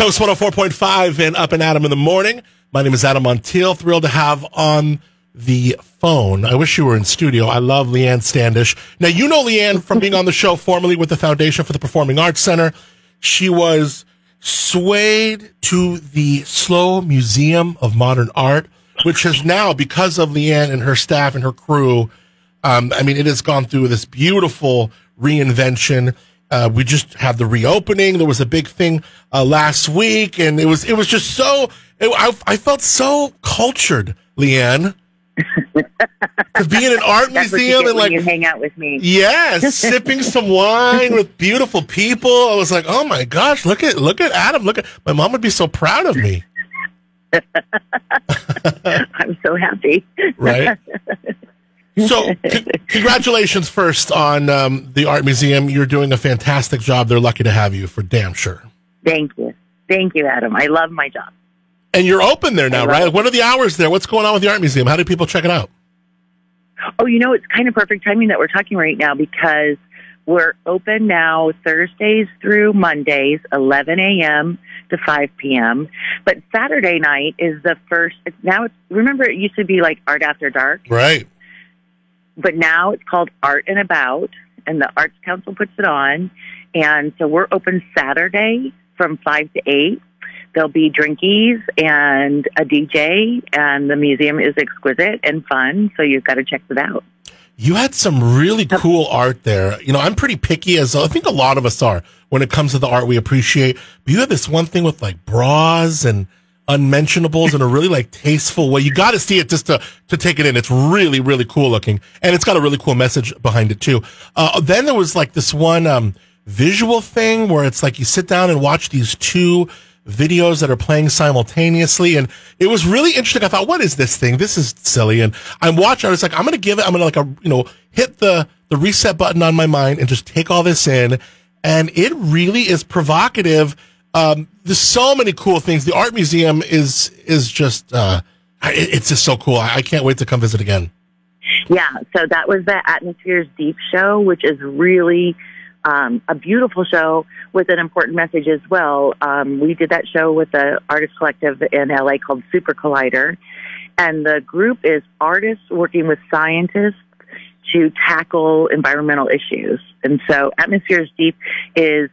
Coast 104.5 and Up and Adam in the morning. My name is Adam Montiel. Thrilled to have on the phone. I wish you were in studio. I love Leann Standish. Now, you know Leann from being on the show formerly with the Foundation for the Performing Arts Center. She was swayed to the SLO Museum of Modern Art, which has now, because of Leann and her staff and her crew, um, I mean, it has gone through this beautiful reinvention. Uh, we just had the reopening. There was a big thing uh, last week, and it was it was just so. It, I, I felt so cultured, Leann, to be in an art museum and like you hang out with me. Yes, sipping some wine with beautiful people. I was like, oh my gosh, look at look at Adam. Look at my mom would be so proud of me, I'm so happy. right? So, c- congratulations first on um, the art museum. You're doing a fantastic job. They're lucky to have you for damn sure. Thank you. Thank you, Adam. I love my job. And you're open there now, right? it. What are the hours there? What's going on with the art museum? How do people check it out? Oh, you know, it's kind of perfect timing that we're talking right now because we're open now Thursdays through Mondays, 11 a.m. to 5 p.m. But Saturday night is the first. Now, it's, remember, it used to be like Art After Dark, Right. But now it's called Art and About, and the Arts Council puts it on. And so we're open Saturday from 5 to 8. There'll be drinkies and a DJ, and the museum is exquisite and fun, so you've got to check it out. You had some really cool art there. You know, I'm pretty picky as I think a lot of us are when it comes to the art we appreciate. But you had this one thing with like bras and unmentionables in a really like tasteful way. You got to see it just to to take it in. It's really really cool looking, and it's got a really cool message behind it too. Uh, then there was like this one um, visual thing where it's like you sit down and watch these two videos that are playing simultaneously. And it was really interesting. I thought, what is this thing? This is silly. And I'm watching. I was like, I'm going to give it, I'm going to like, a, you know, hit the, the reset button on my mind and just take all this in. And it really is provocative. Um, there's so many cool things. The art museum is, is just, uh, it- it's just so cool. I, I can't wait to come visit again. Yeah, so that was the Atmospheres Deep show, which is really um, a beautiful show with an important message as well. Um, we did that show with the artist collective in LA called Super Collider, and the group is artists working with scientists to tackle environmental issues. And so Atmospheres Deep is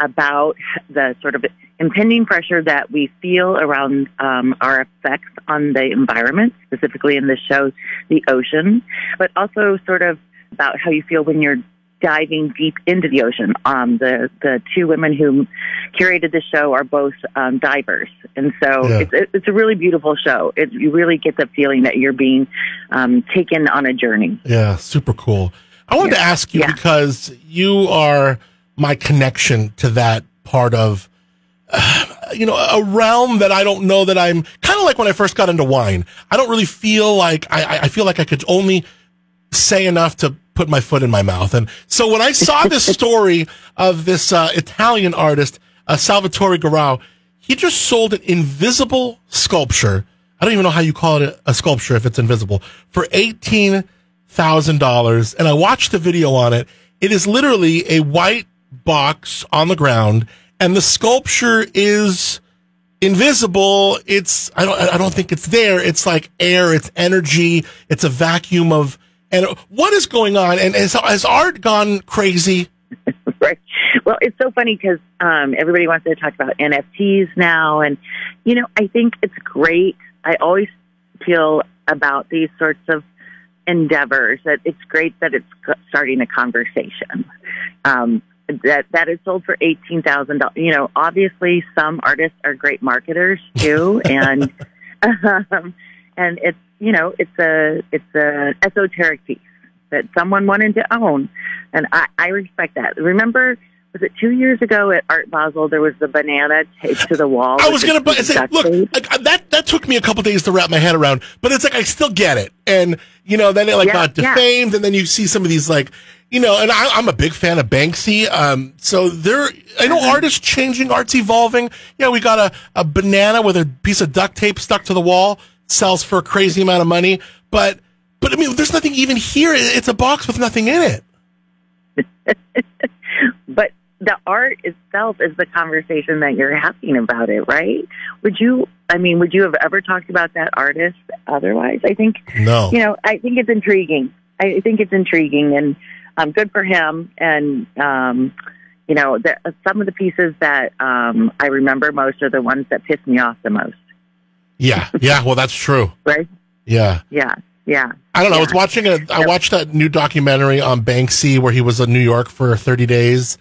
about the sort of impending pressure that we feel around um, our effects on the environment, specifically in this show, the ocean, but also sort of about how you feel when you're diving deep into the ocean. Um, the the two women who curated the show are both um, divers, and so Yeah. it's it's a really beautiful show. It, you really get the feeling that you're being um, taken on a journey. Yeah, super cool. I wanted to ask you Yeah. because you are my connection to that part of, uh, you know, a realm that I don't know that I'm kind of like when I first got into wine. I don't really feel like I, I- feel like I could only say enough to put my foot in my mouth. And so when I saw this story of this uh, Italian artist, uh, Salvatore Garau, he just sold an invisible sculpture. I don't even know how you call it a, a sculpture if it's invisible for eighteen thousand dollars. And I watched the video on it. It is literally a white box on the ground, and the sculpture is invisible. It's I don't I don't think it's there. It's like air. It's energy. It's a vacuum of. And what is going on? And has, has art gone crazy? right. Well, it's so funny because um, everybody wants to talk about NFTs now, and you know, I think it's great. I always feel about these sorts of endeavors that it's great that it's starting a conversation. Um, that that is sold for eighteen thousand dollars. You know, obviously some artists are great marketers too, and um, and it's you know it's a it's a esoteric piece that someone wanted to own, and I, I respect that. Remember, was it two years ago at Art Basel? There was the banana taped to the wall. I was gonna but say, look, like, that that took me a couple days to wrap my head around, but it's like I still get it, and you know, then it like Yeah, got yeah. defamed, and then you see some of these like, you know, and I, I'm a big fan of Banksy. Um, so there, I know artists changing, art's evolving. Yeah, we got a a banana with a piece of duct tape stuck to the wall, sells for a crazy amount of money, but but I mean, there's nothing even here. It's a box with nothing in it. but the art itself is the conversation that you're having about it, right? Would you? I mean, would you have ever talked about that artist otherwise? I think No. you know. I think it's intriguing. I think it's intriguing, and um, good for him. And um, you know, the, some of the pieces that um, I remember most are the ones that piss me off the most. Yeah. Yeah. Well, that's true. Right? Yeah. Yeah. Yeah. I don't know. I was watching a. I watched that new documentary on Banksy where he was in New York for 30 days,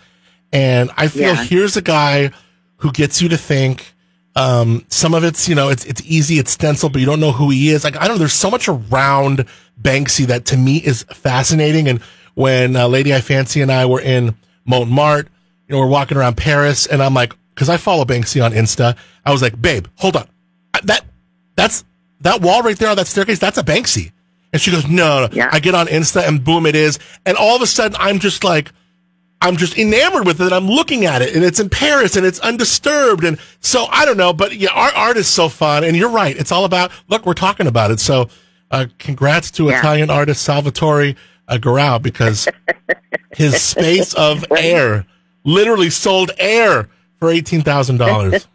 and I feel Yeah. here's a guy who gets you to think. Um, some of it's you know it's it's easy, it's stencil, but you don't know who he is. Like I don't know. There's so much around Banksy that to me is fascinating. And when uh, Lady I Fancy and I were in Montmartre, you know, we're walking around Paris, and I'm like, because I follow Banksy on Insta, I was like, babe, hold on, that that's that wall right there on that staircase. That's a Banksy. And she goes, no, no. Yeah. I get on Insta and boom, it is. And all of a sudden, I'm just like, I'm just enamored with it. I'm looking at it and it's in Paris and it's undisturbed. And so I don't know, but yeah, our art is so fun. And you're right. It's all about, look, we're talking about it. So, uh, congrats to Yeah. Italian artist Salvatore uh, Garau because his space of air literally sold air for $18,000.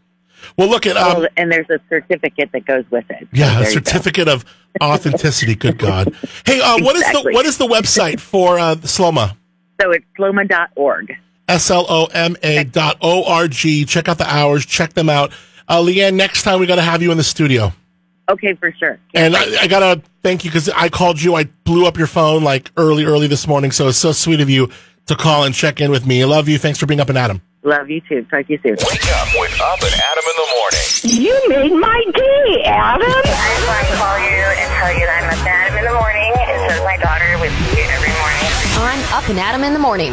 Well, look at, um, Well, and there's a certificate that goes with it. So yeah, a you go. certificate of authenticity. Good God. Hey, uh, what is the what is the website for uh, Sloma? So it's sloma.org. S L O M A dot O R G. Check out the hours. Check them out. Uh, Leann, next time we got to have you in the studio. Okay, for sure. And I, I gotta thank you because I called you. I blew up your phone like early, early this morning. So it's so sweet of you to call and check in with me. I love you. Thanks for being up and Adam. Love you too. Talk to you soon. Wake up with Up and Adam in the morning. You made my day, Adam. I just wanted to call you and tell you that I'm up and Adam in the morning, and so is my daughter with you every morning. on Up and Adam in the morning.